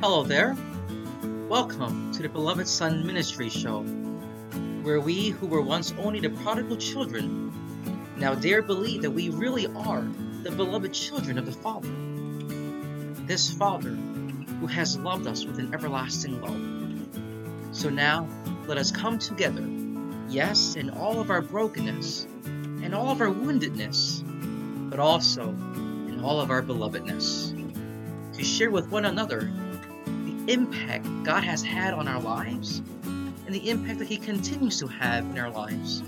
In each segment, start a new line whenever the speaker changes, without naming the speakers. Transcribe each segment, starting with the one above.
Hello there. Welcome to the Beloved Son Ministry Show, where we who were once only the prodigal children now dare believe that we really are the beloved children of the Father. This Father who has loved us with an everlasting love. So now let us come together, yes, in all of our brokenness and all of our woundedness, but also in all of our belovedness, to share with one another impact God has had on our lives and the impact that He continues to have in our lives,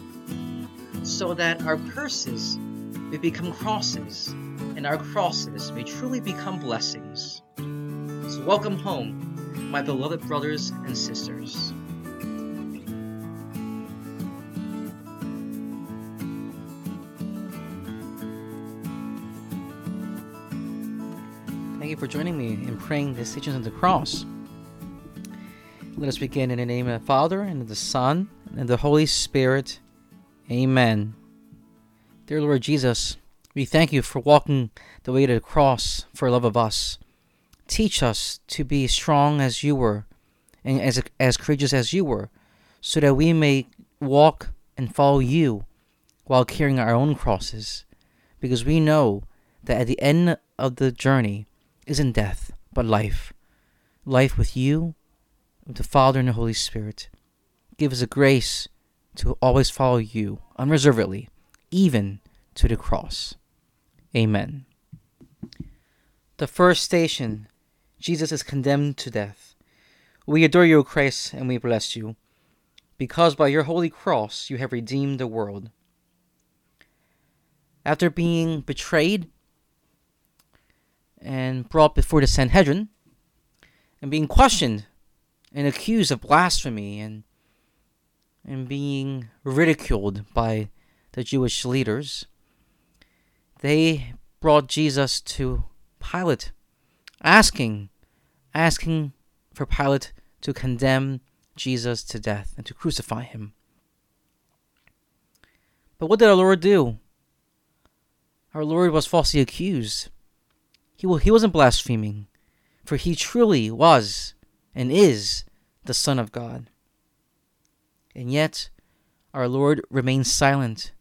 so that our curses may become crosses and our crosses may truly become blessings. So, welcome home, my beloved brothers and sisters.
Thank you for joining me in praying the Stations of the Cross. Let us begin in the name of the Father, and of the Son, and the Holy Spirit. Amen. Dear Lord Jesus, we thank you for walking the way to the cross for love of us. Teach us to be strong as you were, and as, as courageous as you were, so that we may walk and follow you while carrying our own crosses, because we know that at the end of the journey, isn't death, but life. Life with you, with the Father and the Holy Spirit. Give us the grace to always follow you unreservedly, even to the cross. Amen. The first station Jesus is condemned to death. We adore you, Christ, and we bless you, because by your holy cross you have redeemed the world. After being betrayed, and brought before the Sanhedrin and being questioned and accused of blasphemy and and being ridiculed by the Jewish leaders. They brought Jesus to Pilate, asking asking for Pilate to condemn Jesus to death and to crucify him. But what did our Lord do? Our Lord was falsely accused he, he wasn't blaspheming, for he truly was and is the Son of God. And yet, our Lord remained silent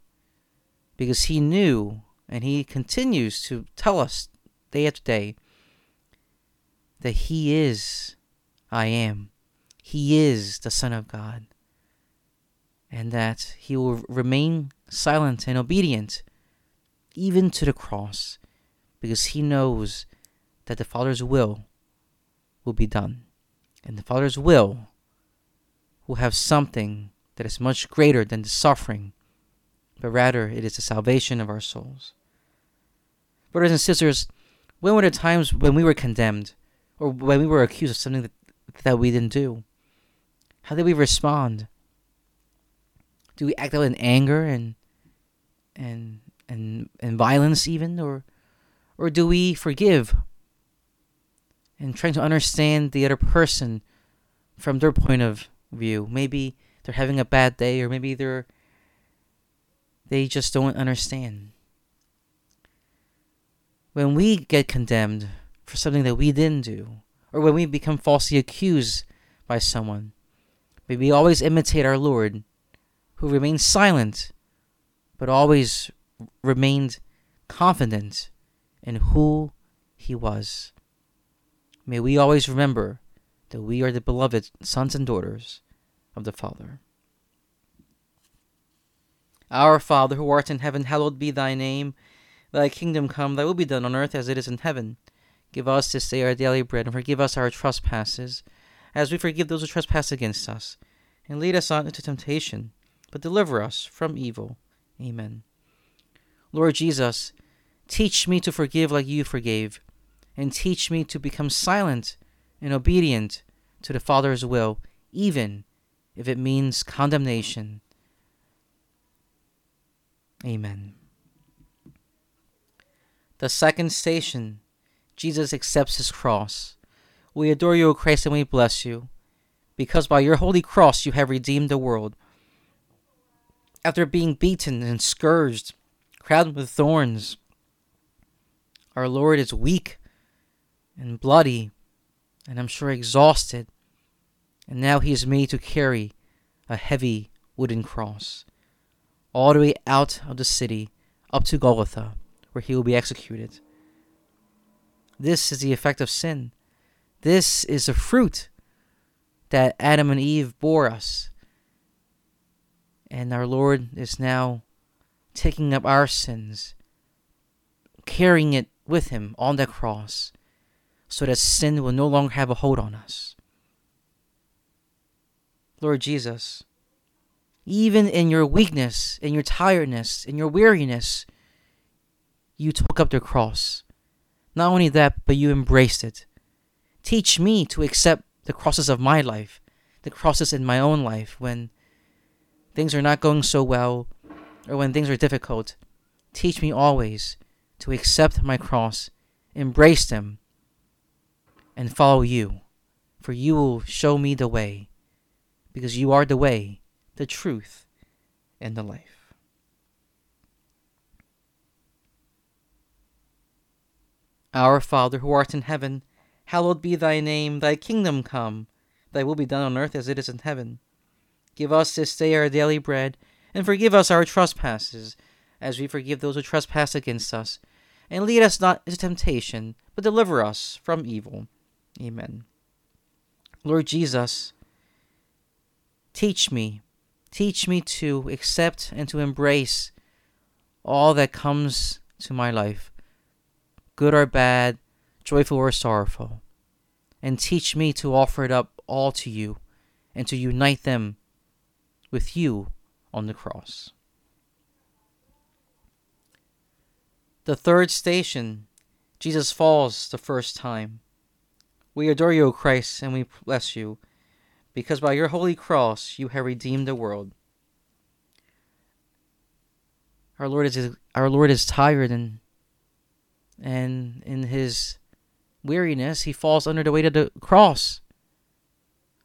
because he knew, and he continues to tell us day after day, that he is I am. He is the Son of God. And that he will remain silent and obedient even to the cross because he knows that the Father's will will be done. And the Father's will will have something that is much greater than the suffering, but rather it is the salvation of our souls. Brothers and sisters, when were the times when we were condemned or when we were accused of something that, that we didn't do? How did we respond? Do we act out in anger and and and and violence even or or do we forgive and trying to understand the other person from their point of view? Maybe they're having a bad day or maybe they're they just don't understand. When we get condemned for something that we didn't do, or when we become falsely accused by someone, may we always imitate our Lord, who remained silent, but always remained confident in who he was. May we always remember that we are the beloved sons and daughters of the Father. Our Father, who art in heaven, hallowed be thy name. Thy kingdom come, thy will be done on earth as it is in heaven. Give us this day our daily bread, and forgive us our trespasses, as we forgive those who trespass against us. And lead us not into temptation, but deliver us from evil. Amen. Lord Jesus, Teach me to forgive like you forgave, and teach me to become silent and obedient to the Father's will, even if it means condemnation. Amen. The second station Jesus accepts his cross. We adore you, O Christ, and we bless you, because by your holy cross you have redeemed the world. After being beaten and scourged, crowned with thorns, our Lord is weak and bloody and I'm sure exhausted. And now he is made to carry a heavy wooden cross all the way out of the city up to Golgotha, where he will be executed. This is the effect of sin. This is the fruit that Adam and Eve bore us. And our Lord is now taking up our sins, carrying it with him on the cross, so that sin will no longer have a hold on us. Lord Jesus, even in your weakness, in your tiredness, in your weariness, you took up the cross. Not only that, but you embraced it. Teach me to accept the crosses of my life, the crosses in my own life when things are not going so well or when things are difficult. Teach me always to accept my cross, embrace them, and follow you, for you will show me the way, because you are the way, the truth, and the life. Our Father who art in heaven, hallowed be thy name, thy kingdom come, thy will be done on earth as it is in heaven. Give us this day our daily bread, and forgive us our trespasses, as we forgive those who trespass against us. And lead us not into temptation, but deliver us from evil. Amen. Lord Jesus, teach me, teach me to accept and to embrace all that comes to my life, good or bad, joyful or sorrowful, and teach me to offer it up all to you and to unite them with you on the cross. The third station, Jesus falls the first time. We adore you, O Christ, and we bless you, because by your holy cross you have redeemed the world. Our Lord is our Lord is tired and and in his weariness he falls under the weight of the cross.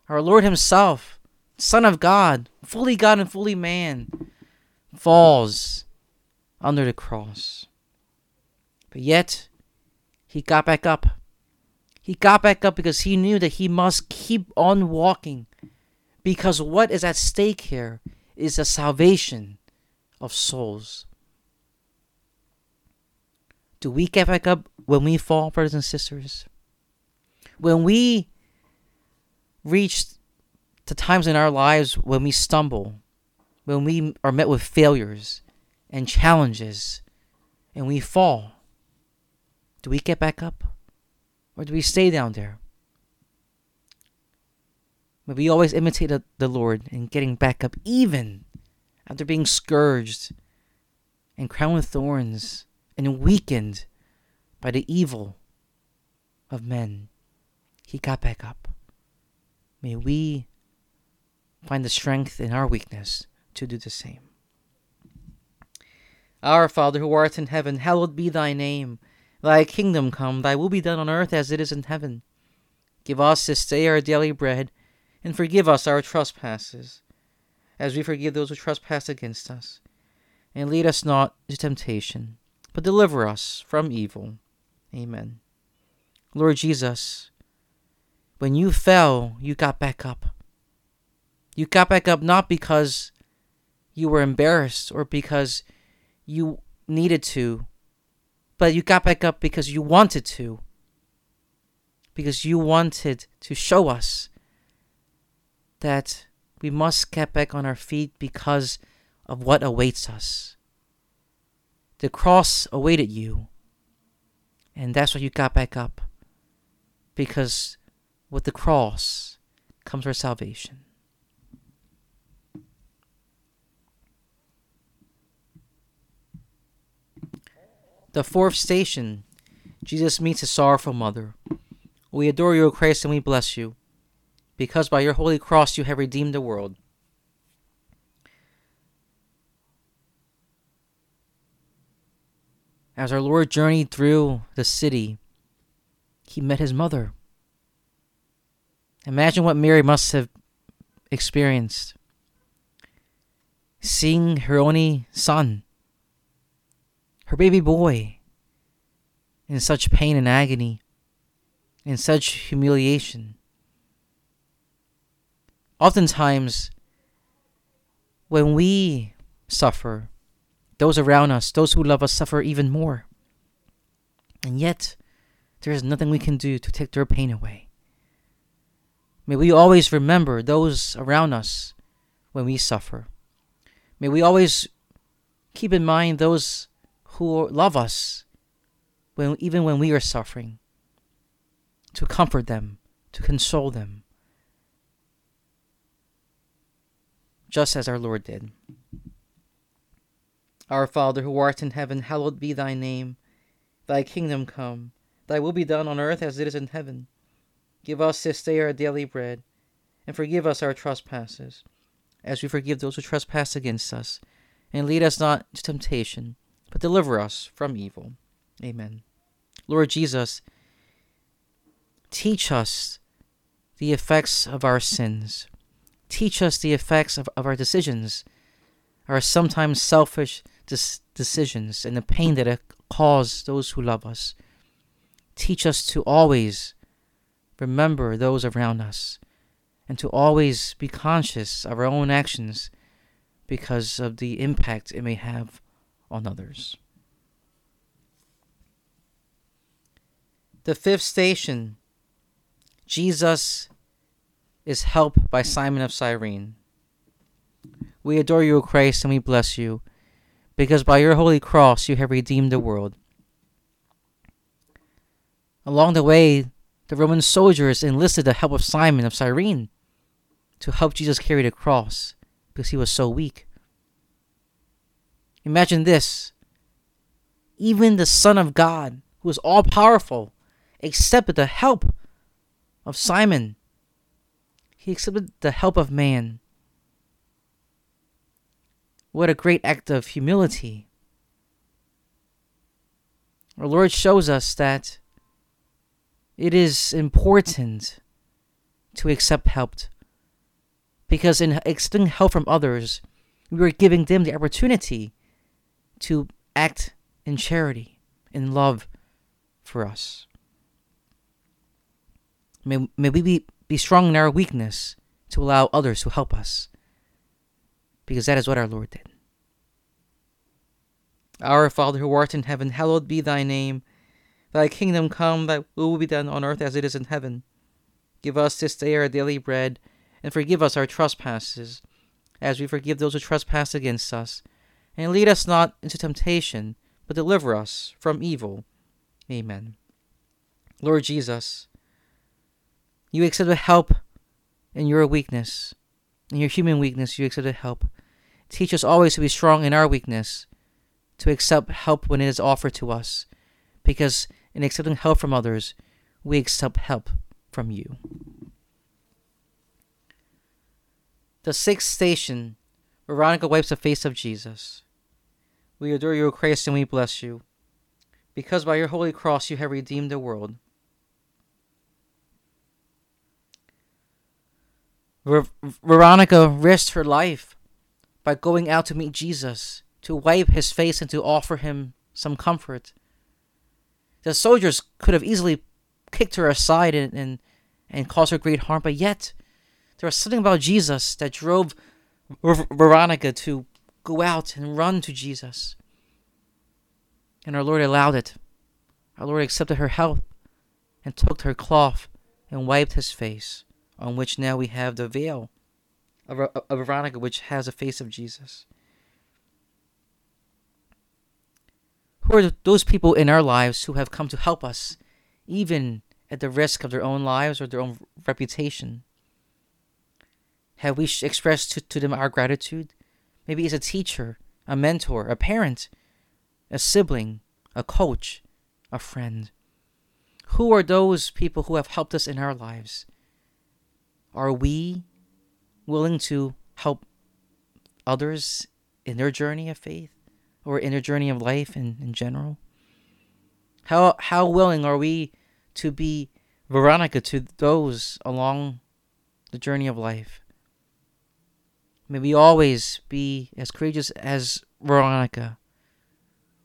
Our Lord himself Son of God, fully God and fully man, falls under the cross. But yet, he got back up. He got back up because he knew that he must keep on walking. Because what is at stake here is the salvation of souls. Do we get back up when we fall, brothers and sisters? When we reach the times in our lives when we stumble, when we are met with failures and challenges, and we fall, do we get back up? Or do we stay down there? But we always imitate the Lord in getting back up, even after being scourged and crowned with thorns and weakened by the evil of men. He got back up. May we find the strength in our weakness to do the same. Our Father who art in heaven, hallowed be thy name. Thy kingdom come, thy will be done on earth as it is in heaven. Give us this day our daily bread, and forgive us our trespasses, as we forgive those who trespass against us. And lead us not into temptation, but deliver us from evil. Amen. Lord Jesus, when you fell, you got back up. You got back up not because you were embarrassed or because you needed to, but you got back up because you wanted to. Because you wanted to show us that we must get back on our feet because of what awaits us. The cross awaited you, and that's why you got back up. Because with the cross comes our salvation. The fourth station, Jesus meets his sorrowful mother. We adore you, O Christ, and we bless you, because by your holy cross you have redeemed the world. As our Lord journeyed through the city, he met his mother. Imagine what Mary must have experienced seeing her only son her baby boy, in such pain and agony, in such humiliation. Oftentimes, when we suffer, those around us, those who love us, suffer even more. And yet, there is nothing we can do to take their pain away. May we always remember those around us when we suffer. May we always keep in mind those who love us when, even when we are suffering, to comfort them, to console them, just as our Lord did. Our Father who art in heaven, hallowed be thy name. Thy kingdom come, thy will be done on earth as it is in heaven. Give us this day our daily bread, and forgive us our trespasses, as we forgive those who trespass against us. And lead us not into temptation, but deliver us from evil. Amen. Lord Jesus, teach us the effects of our sins. Teach us the effects of, of our decisions, our sometimes selfish dis- decisions, and the pain that it causes those who love us. Teach us to always remember those around us and to always be conscious of our own actions because of the impact it may have on others. The fifth station Jesus is helped by Simon of Cyrene. We adore you, O Christ, and we bless you, because by your holy cross you have redeemed the world. Along the way, the Roman soldiers enlisted the help of Simon of Cyrene to help Jesus carry the cross because he was so weak. Imagine this. Even the Son of God, who is all powerful, accepted the help of Simon. He accepted the help of man. What a great act of humility. Our Lord shows us that it is important to accept help because in accepting help from others, we are giving them the opportunity to act in charity, in love for us. May, may we be, be strong in our weakness to allow others to help us. Because that is what our Lord did. Our Father who art in heaven, hallowed be thy name. Thy kingdom come, thy will be done on earth as it is in heaven. Give us this day our daily bread, and forgive us our trespasses, as we forgive those who trespass against us. And lead us not into temptation, but deliver us from evil. Amen. Lord Jesus, you accepted help in your weakness. In your human weakness, you accepted help. Teach us always to be strong in our weakness, to accept help when it is offered to us, because in accepting help from others, we accept help from you. The sixth station Veronica wipes the face of Jesus. We adore you, O Christ, and we bless you, because by your holy cross you have redeemed the world. Ver- Veronica risked her life by going out to meet Jesus, to wipe his face and to offer him some comfort. The soldiers could have easily kicked her aside and, and, and caused her great harm, but yet there was something about Jesus that drove Ver- Veronica to go out and run to Jesus. And our Lord allowed it. Our Lord accepted her health and took her cloth and wiped his face on which now we have the veil of, of Veronica, which has a face of Jesus. Who are those people in our lives who have come to help us, even at the risk of their own lives or their own reputation? Have we expressed to, to them our gratitude? Maybe as a teacher, a mentor, a parent, a sibling, a coach, a friend. Who are those people who have helped us in our lives? Are we willing to help others in their journey of faith or in their journey of life in, in general? How how willing are we to be Veronica to those along the journey of life? May we always be as courageous as Veronica,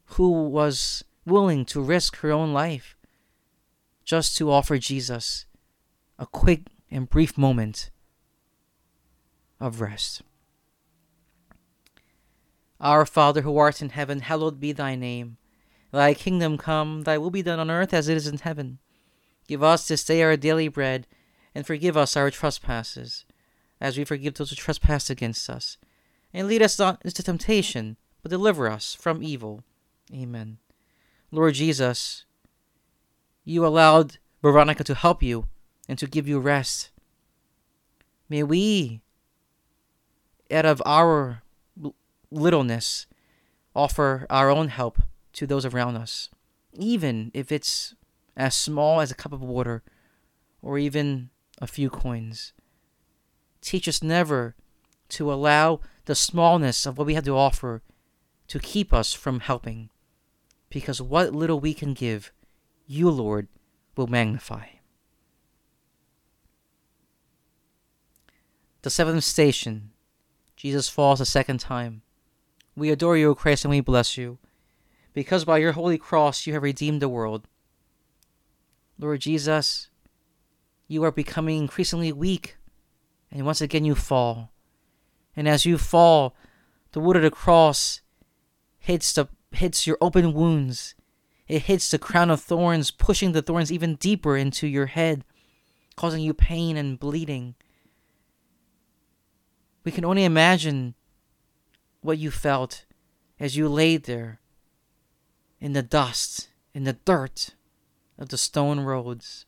who was willing to risk her own life just to offer Jesus a quick and brief moment of rest. Our Father who art in heaven, hallowed be thy name. Thy kingdom come, thy will be done on earth as it is in heaven. Give us this day our daily bread, and forgive us our trespasses, as we forgive those who trespass against us. And lead us not into temptation, but deliver us from evil. Amen. Lord Jesus, you allowed Veronica to help you and to give you rest. May we, out of our littleness, offer our own help to those around us, even if it's as small as a cup of water or even a few coins. Teach us never to allow the smallness of what we have to offer to keep us from helping, because what little we can give, you, Lord, will magnify. The seventh station Jesus falls a second time. We adore you, O Christ, and we bless you, because by your holy cross you have redeemed the world. Lord Jesus, you are becoming increasingly weak, and once again you fall. And as you fall, the wood of the cross hits the hits your open wounds. It hits the crown of thorns, pushing the thorns even deeper into your head, causing you pain and bleeding. We can only imagine what you felt as you laid there in the dust, in the dirt of the stone roads.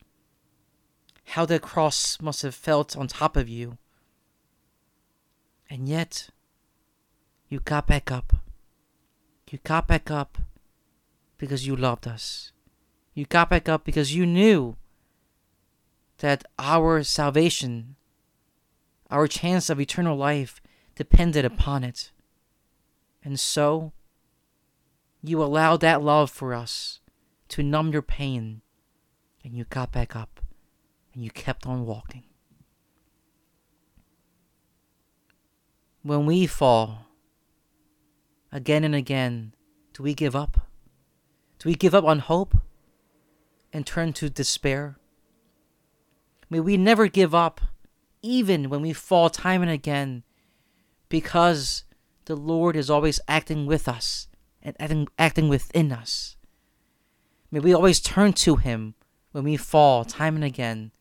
How the cross must have felt on top of you. And yet, you got back up. You got back up because you loved us. You got back up because you knew that our salvation, our chance of eternal life, depended upon it. And so, you allowed that love for us to numb your pain, and you got back up and you kept on walking. When we fall, again and again, do we give up? Do we give up on hope and turn to despair? May we never give up, even when we fall time and again, because the Lord is always acting with us and acting, within us. May we always turn to Him when we fall time and again.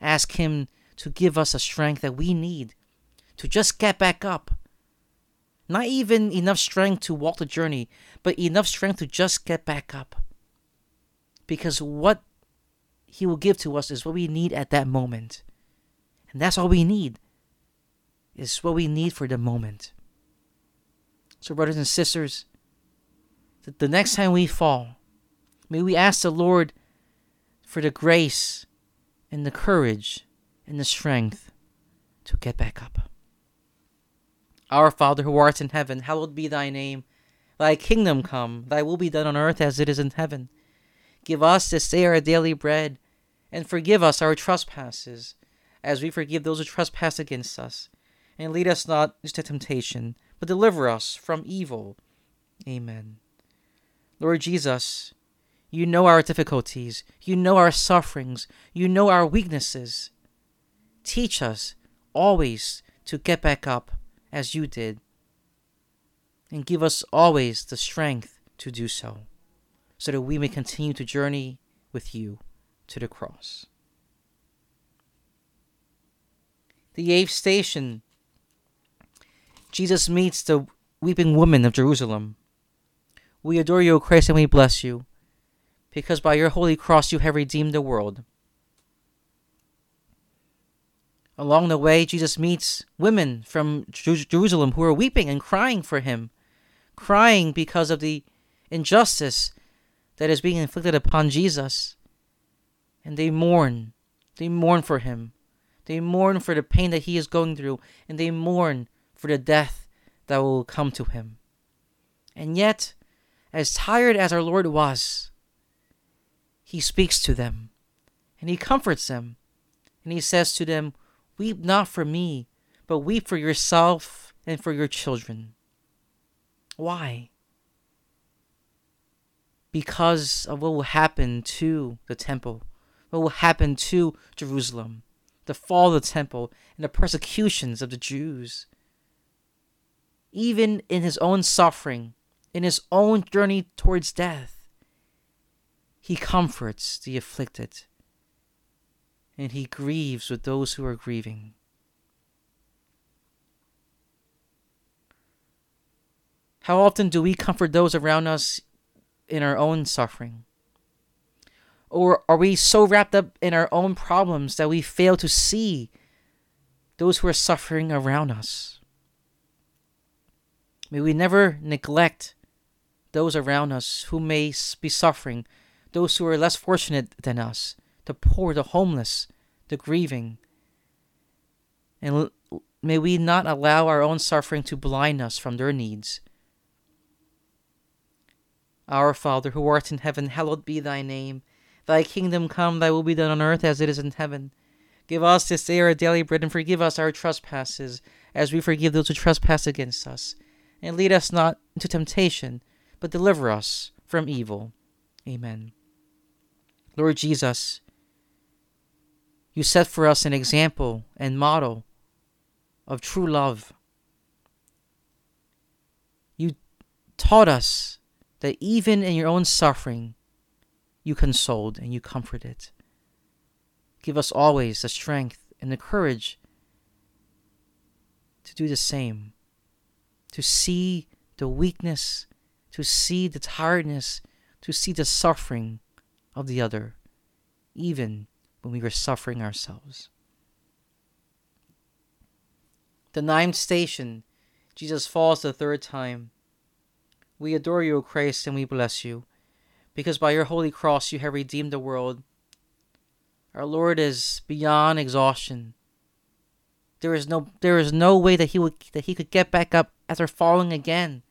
Ask Him to give us a strength that we need to just get back up. Not even enough strength to walk the journey, but enough strength to just get back up. Because what He will give to us is what we need at that moment. And that's all we need, is what we need for the moment. So, brothers and sisters, the next time we fall, may we ask the Lord for the grace and the courage and the strength to get back up. Our Father who art in heaven, hallowed be thy name. Thy kingdom come, thy will be done on earth as it is in heaven. Give us this day our daily bread, and forgive us our trespasses, as we forgive those who trespass against us. And lead us not into temptation, but deliver us from evil. Amen. Lord Jesus, you know our difficulties, you know our sufferings, you know our weaknesses. Teach us always to get back up as you did, and give us always the strength to do so, so that we may continue to journey with you to the cross. The eighth station Jesus meets the weeping woman of Jerusalem. We adore you, O Christ, and we bless you, because by your holy cross you have redeemed the world. Along the way, Jesus meets women from Jerusalem who are weeping and crying for him, crying because of the injustice that is being inflicted upon Jesus. And they mourn. They mourn for him. They mourn for the pain that he is going through, and they mourn for the death that will come to him. And yet, as tired as our Lord was, he speaks to them and he comforts them. And he says to them, Weep not for me, but weep for yourself and for your children. Why? Because of what will happen to the temple, what will happen to Jerusalem, the fall of the temple, and the persecutions of the Jews. Even in his own suffering, in his own journey towards death, he comforts the afflicted and he grieves with those who are grieving. How often do we comfort those around us in our own suffering? Or are we so wrapped up in our own problems that we fail to see those who are suffering around us? May we never neglect those around us who may be suffering, those who are less fortunate than us, the poor, the homeless, the grieving. And may we not allow our own suffering to blind us from their needs. Our Father, who art in heaven, hallowed be thy name. Thy kingdom come, thy will be done on earth as it is in heaven. Give us this day our daily bread, and forgive us our trespasses, as we forgive those who trespass against us. And lead us not into temptation, but deliver us from evil. Amen. Lord Jesus, you set for us an example and model of true love. You taught us that even in your own suffering, you consoled and you comforted. Give us always the strength and the courage to do the same, to see the weakness, to see the tiredness, to see the suffering of the other, even when we were suffering ourselves. The ninth station, Jesus falls the third time. We adore you, O Christ, and we bless you, because by your holy cross you have redeemed the world. Our Lord is beyond exhaustion. There is no there is no way that he would that he could get back up after falling again.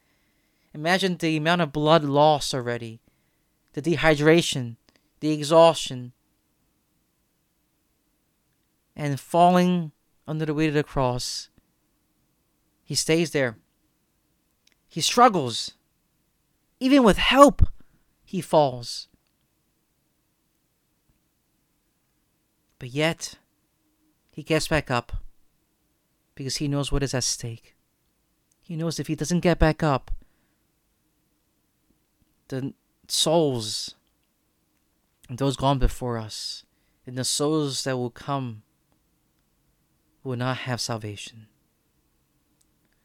Imagine the amount of blood lost already, the dehydration, the exhaustion, and falling under the weight of the cross, he stays there. He struggles. Even with help, he falls. But yet, he gets back up because he knows what is at stake. He knows if he doesn't get back up, the souls, those gone before us, and the souls that will come will not have salvation.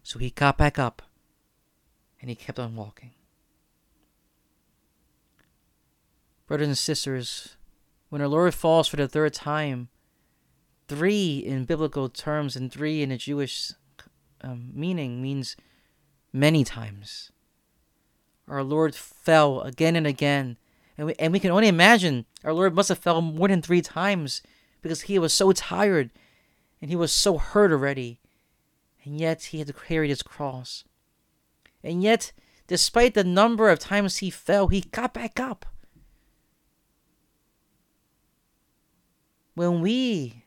So he got back up and he kept on walking. Brothers and sisters, when our Lord falls for the third time, three in biblical terms and three in a Jewish um, meaning means many times. Our Lord fell again and again. And we, and we can only imagine our Lord must have fell more than three times because he was so tired and he was so hurt already. And yet he had to carry his cross. And yet, despite the number of times he fell, he got back up. When we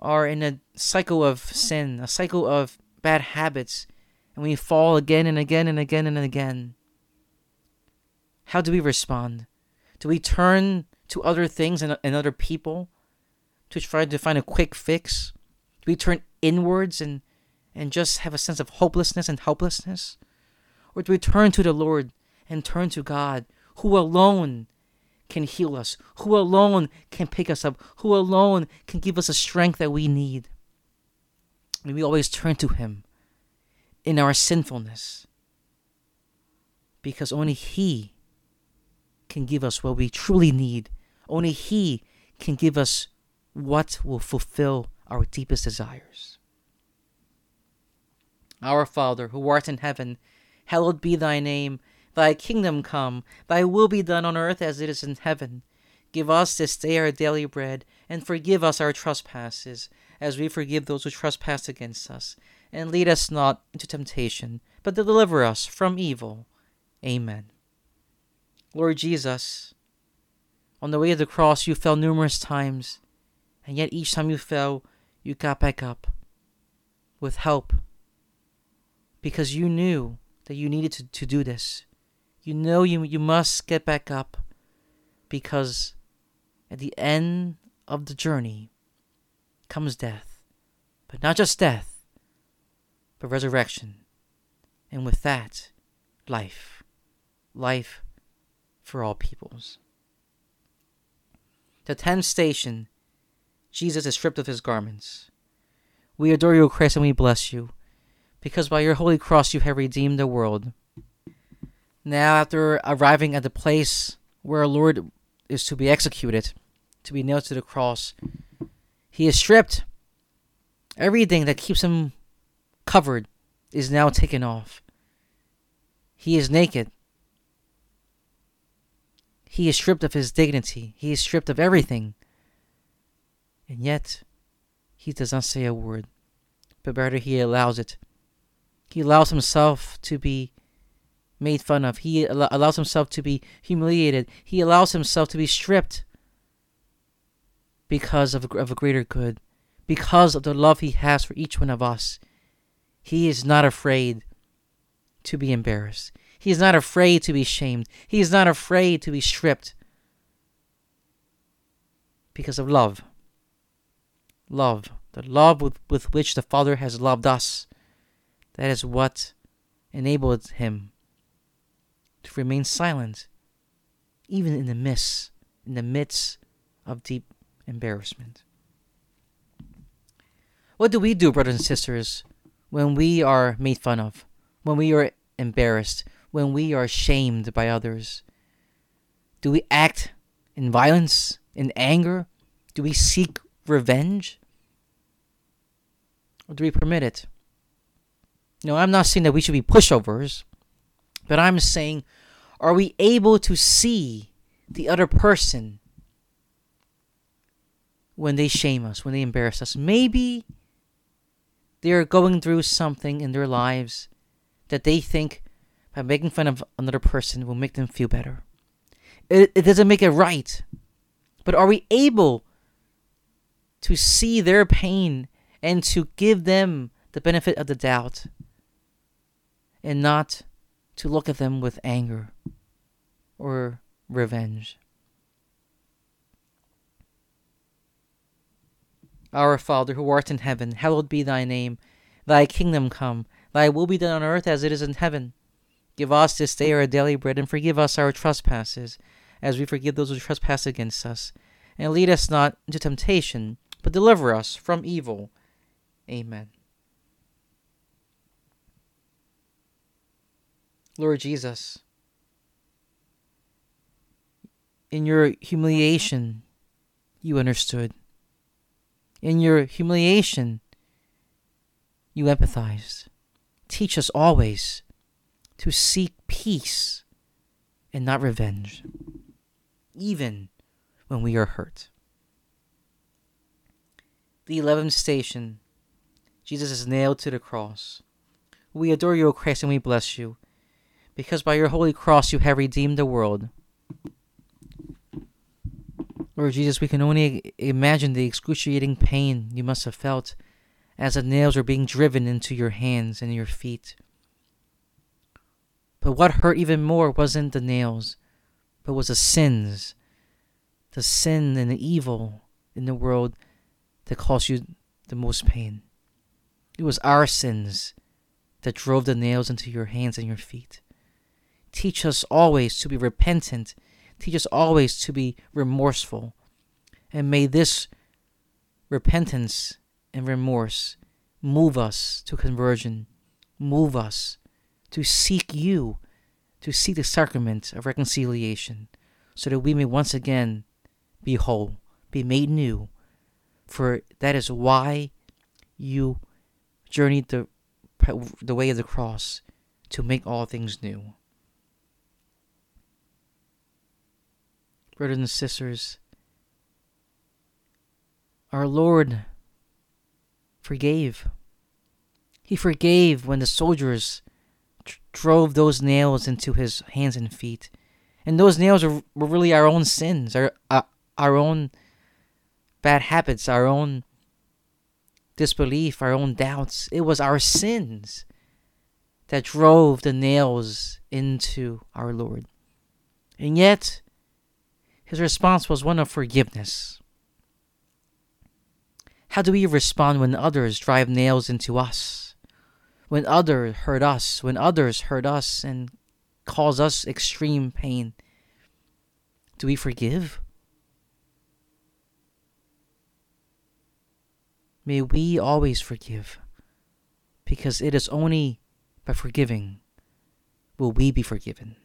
are in a cycle of sin, a cycle of bad habits, and we fall again and again and again and again, how do we respond? Do we turn to other things and, and other people? to try to find a quick fix? Do we turn inwards and, and just have a sense of hopelessness and helplessness? Or do we turn to the Lord and turn to God, who alone can heal us, who alone can pick us up, who alone can give us the strength that we need? And we always turn to Him in our sinfulness because only He can give us what we truly need. Only He can give us what will fulfill our deepest desires. Our Father, who art in heaven, hallowed be thy name. Thy kingdom come, thy will be done on earth as it is in heaven. Give us this day our daily bread, and forgive us our trespasses, as we forgive those who trespass against us. And lead us not into temptation, but deliver us from evil. Amen. Lord Jesus, on the way of the cross you fell numerous times and yet each time you fell, you got back up with help because you knew that you needed to, to do this. You know you, you must get back up because at the end of the journey comes death. But not just death, but resurrection. And with that, life. Life for all peoples. The tenth station, Jesus is stripped of his garments. We adore you, O Christ, and we bless you, because by your holy cross you have redeemed the world. Now, after arriving at the place where our Lord is to be executed, to be nailed to the cross, he is stripped. Everything that keeps him covered is now taken off. He is naked. He is stripped of his dignity. He is stripped of everything. And yet, he does not say a word, but rather he allows it. He allows himself to be made fun of. He al- allows himself to be humiliated. He allows himself to be stripped because of a, of a greater good, because of the love he has for each one of us. He is not afraid to be embarrassed. He is not afraid to be shamed. He is not afraid to be stripped because of love. Love. The love with, with which the Father has loved us. That is what enabled him to remain silent, even in the midst, in the midst of deep embarrassment. What do we do, brothers and sisters, when we are made fun of, when we are embarrassed, when we are shamed by others? Do we act in violence, in anger? Do we seek revenge? Or do we permit it? No, I'm not saying that we should be pushovers, but I'm saying, are we able to see the other person when they shame us, when they embarrass us? Maybe they're going through something in their lives that they think by making fun of another person will make them feel better. It, it doesn't make it right. But are we able to see their pain and to give them the benefit of the doubt and not to look at them with anger or revenge? Our Father, who art in heaven, hallowed be thy name. Thy kingdom come, thy will be done on earth as it is in heaven. Give us this day our daily bread, and forgive us our trespasses, as we forgive those who trespass against us. And lead us not into temptation, but deliver us from evil. Amen. Lord Jesus, in your humiliation, you understood. In your humiliation, you empathized. Teach us always to seek peace and not revenge, even when we are hurt. The eleventh station Jesus is nailed to the cross. We adore you, O Christ, and we bless you, because by your holy cross you have redeemed the world. Lord Jesus, we can only imagine the excruciating pain you must have felt as the nails were being driven into your hands and your feet. But what hurt even more wasn't the nails, but was the sins, the sin and the evil in the world that caused you the most pain. It was our sins that drove the nails into your hands and your feet. Teach us always to be repentant. Teach us always to be remorseful. And may this repentance and remorse move us to conversion, move us to seek you, to seek the sacrament of reconciliation, so that we may once again be whole, be made new. For that is why you journeyed the, the way of the cross to make all things new. Brothers and sisters, our Lord forgave. He forgave when the soldiers drove those nails into his hands and feet. And those nails were, were really our own sins, our, uh, our own bad habits, our own disbelief, our own doubts. It was our sins that drove the nails into our Lord. And yet, his response was one of forgiveness. How do we respond when others drive nails into us? When others hurt us, when others hurt us and cause us extreme pain? Do we forgive? May we always forgive, because it is only by forgiving will we be forgiven.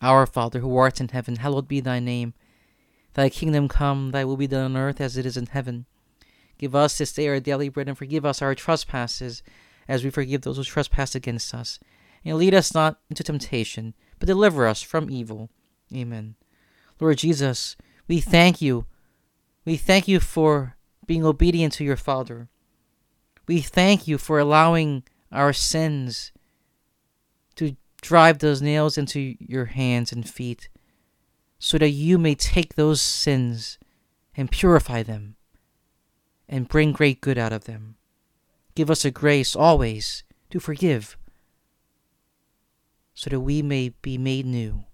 Our Father, who art in heaven, hallowed be thy name. Thy kingdom come, thy will be done on earth as it is in heaven. Give us this day our daily bread, and forgive us our trespasses, as we forgive those who trespass against us. And lead us not into temptation, but deliver us from evil. Amen. Lord Jesus, we thank you. We thank you for being obedient to your Father. We thank you for allowing our sins to drive those nails into your hands and feet, so that you may take those sins and purify them and bring great good out of them. Give us a grace always to forgive, so that we may be made new.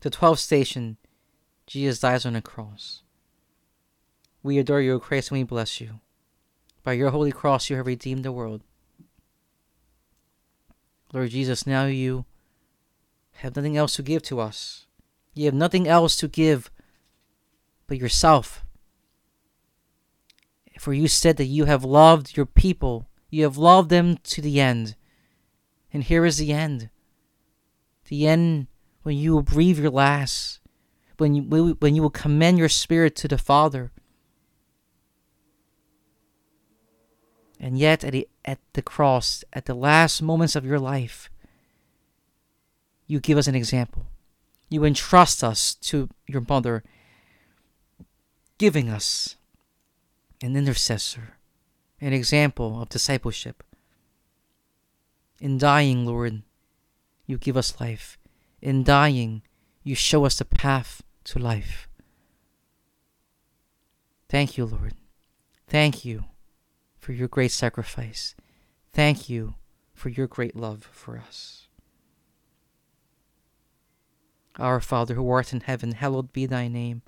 The twelfth station, Jesus dies on a cross. We adore you, O Christ, and we bless you. By your holy cross, you have redeemed the world. Lord Jesus, now you have nothing else to give to us. You have nothing else to give but yourself. For you said that you have loved your people, you have loved them to the end. And here is the end. The end when you will breathe your last, when you, when you will commend your spirit to the Father. And yet, at the, at the cross, at the last moments of your life, you give us an example. You entrust us to your mother, giving us an intercessor, an example of discipleship. In dying, Lord, you give us life. In dying, you show us the path to life. Thank you, Lord. Thank you for your great sacrifice. Thank you for your great love for us. Our Father, who art in heaven, hallowed be thy name.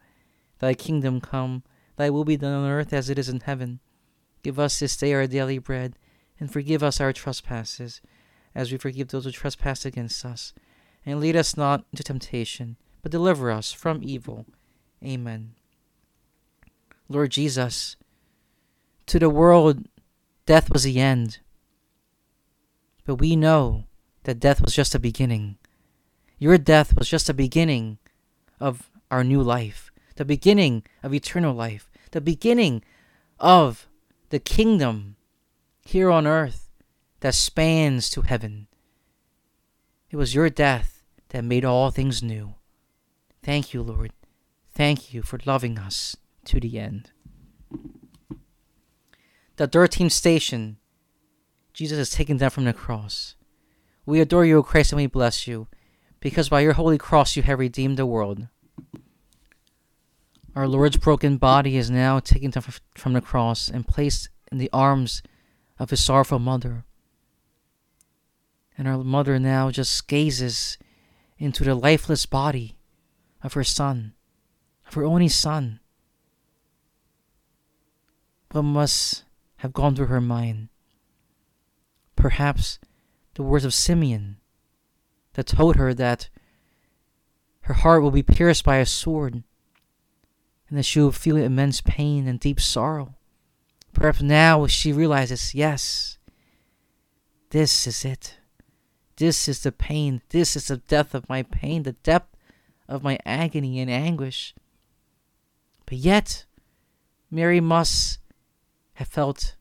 Thy kingdom come, thy will be done on earth as it is in heaven. Give us this day our daily bread, and forgive us our trespasses, as we forgive those who trespass against us. And lead us not into temptation, but deliver us from evil. Amen. Lord Jesus, to the world, death was the end. But we know that death was just a beginning. Your death was just a beginning of our new life, the beginning of eternal life, the beginning of the kingdom here on earth that spans to heaven. It was your death that made all things new. Thank you, Lord. Thank you for loving us to the end the thirteenth station, Jesus is taken down from the cross. We adore you, O Christ, and we bless you, because by your holy cross you have redeemed the world. Our Lord's broken body is now taken from the cross and placed in the arms of his sorrowful mother. And our mother now just gazes into the lifeless body of her son, of her only son. What must have gone through her mind. Perhaps the words of Simeon that told her that her heart will be pierced by a sword and that she will feel immense pain and deep sorrow. Perhaps now she realizes, yes, this is it. This is the pain. This is the depth of my pain, the depth of my agony and anguish. But yet, Mary must have felt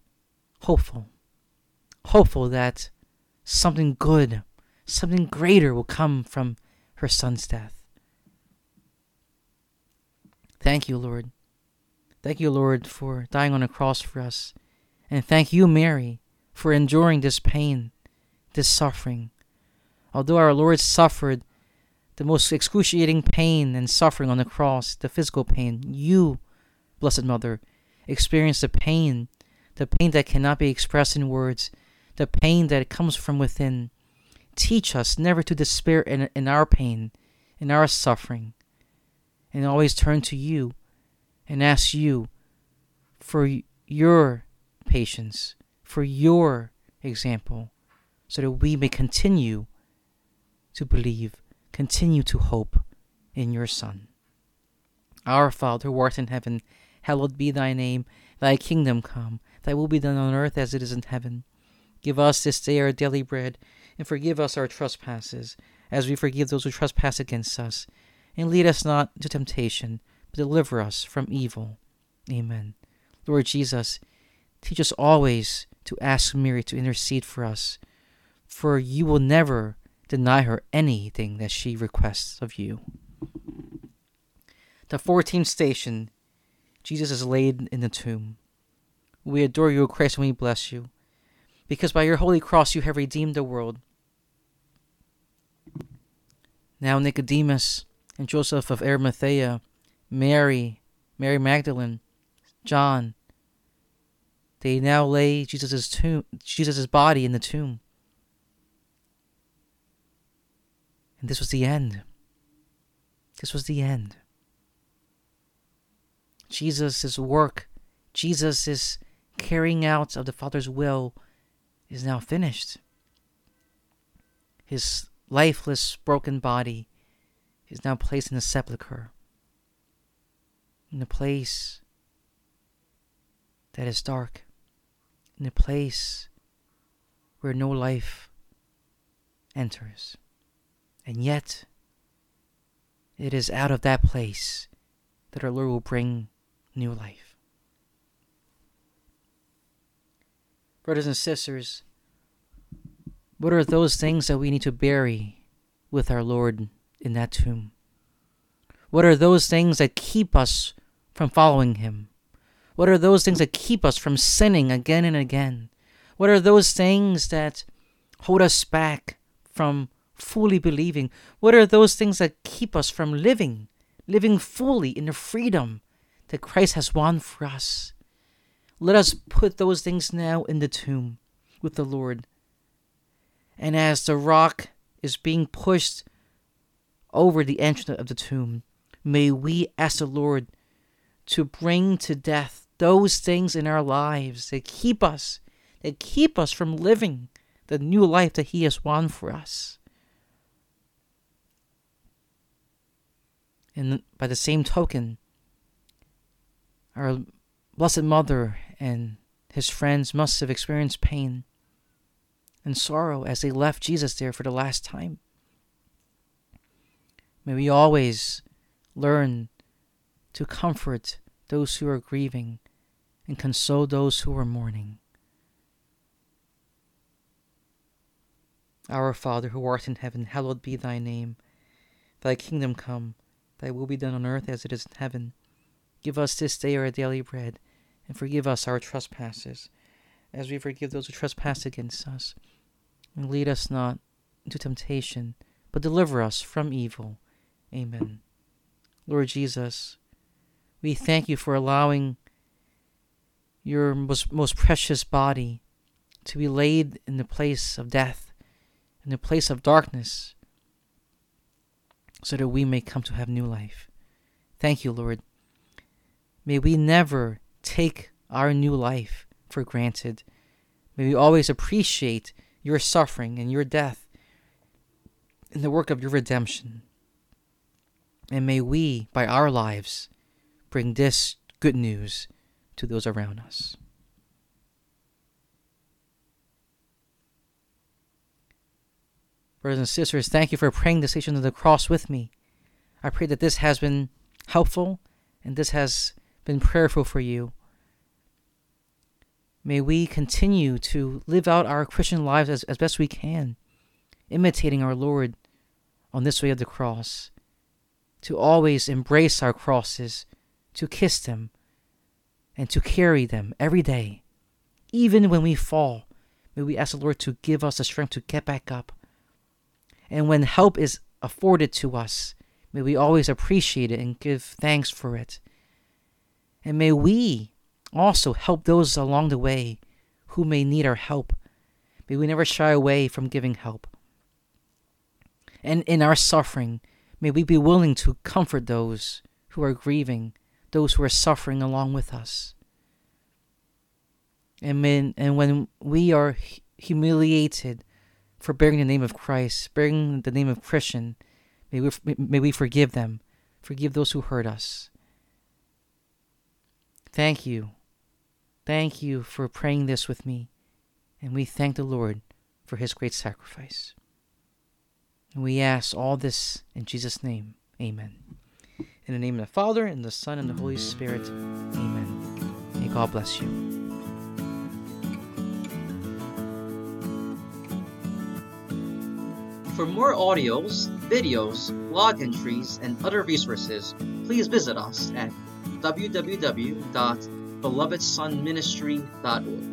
hopeful. Hopeful that something good, something greater will come from her son's death. Thank you, Lord. Thank you, Lord, for dying on a cross for us. And thank you, Mary, for enduring this pain, this suffering. Although our Lord suffered the most excruciating pain and suffering on the cross, the physical pain, you, Blessed Mother, experienced the pain, the pain that cannot be expressed in words, the pain that comes from within, teach us never to despair in, in our pain, in our suffering, and always turn to you and ask you for your patience, for your example, so that we may continue to believe, continue to hope in your Son. Our Father, who art in heaven, hallowed be thy name. Thy kingdom come, thy will be done on earth as it is in heaven. Give us this day our daily bread, and forgive us our trespasses, as we forgive those who trespass against us. And lead us not into temptation, but deliver us from evil. Amen. Lord Jesus, teach us always to ask Mary to intercede for us, for you will never deny her anything that she requests of you. The 14th station Jesus is laid in the tomb. We adore you, O Christ, and we bless you, because by your holy cross you have redeemed the world. Now Nicodemus and Joseph of Arimathea, Mary, Mary Magdalene, John, they now lay Jesus' tomb, Jesus' body in the tomb. And this was the end. This was the end. Jesus' work, Jesus' carrying out of the Father's will is now finished. His lifeless, broken body is now placed in a sepulchre, in a place that is dark, in a place where no life enters. And yet, it is out of that place that our Lord will bring new life. Brothers and sisters, what are those things that we need to bury with our Lord in that tomb? What are those things that keep us from following Him? What are those things that keep us from sinning again and again? What are those things that hold us back from fully believing? What are those things that keep us from living, living fully in the freedom that Christ has won for us. Let us put those things now in the tomb with the Lord. And as the rock is being pushed over the entrance of the tomb, may we ask the Lord to bring to death those things in our lives that keep us, that keep us from living the new life that He has won for us. And by the same token, our Blessed Mother and his friends must have experienced pain and sorrow as they left Jesus there for the last time. May we always learn to comfort those who are grieving and console those who are mourning. Our Father, who art in heaven, hallowed be thy name. Thy kingdom come, thy will be done on earth as it is in heaven. Give us this day our daily bread, and forgive us our trespasses, as we forgive those who trespass against us. And lead us not into temptation, but deliver us from evil. Amen. Lord Jesus, we thank you for allowing your most, most precious body to be laid in the place of death, in the place of darkness, so that we may come to have new life. Thank you, Lord. May we never take our new life for granted. May we always appreciate your suffering and your death in the work of your redemption. And may we, by our lives, bring this good news to those around us. Brothers and sisters, thank you for praying the station of the cross with me. I pray that this has been helpful and this has been prayerful for you. May we continue to live out our Christian lives as, as best we can, imitating our Lord on this way of the cross, to always embrace our crosses, to kiss them, and to carry them every day. Even when we fall, may we ask the Lord to give us the strength to get back up. And when help is afforded to us, may we always appreciate it and give thanks for it. And may we also help those along the way who may need our help. May we never shy away from giving help. And in our suffering, may we be willing to comfort those who are grieving, those who are suffering along with us. And when, and when we are humiliated for bearing the name of Christ, bearing the name of Christian, may we, may we forgive them, forgive those who hurt us. Thank you. Thank you for praying this with me. And we thank the Lord for his great sacrifice. And we ask all this in Jesus' name. Amen. In the name of the Father, and the Son, and the Holy Spirit. Amen. May God bless you.
For more audios, videos, blog entries, and other resources, please visit us at www.belovedsonministry.org.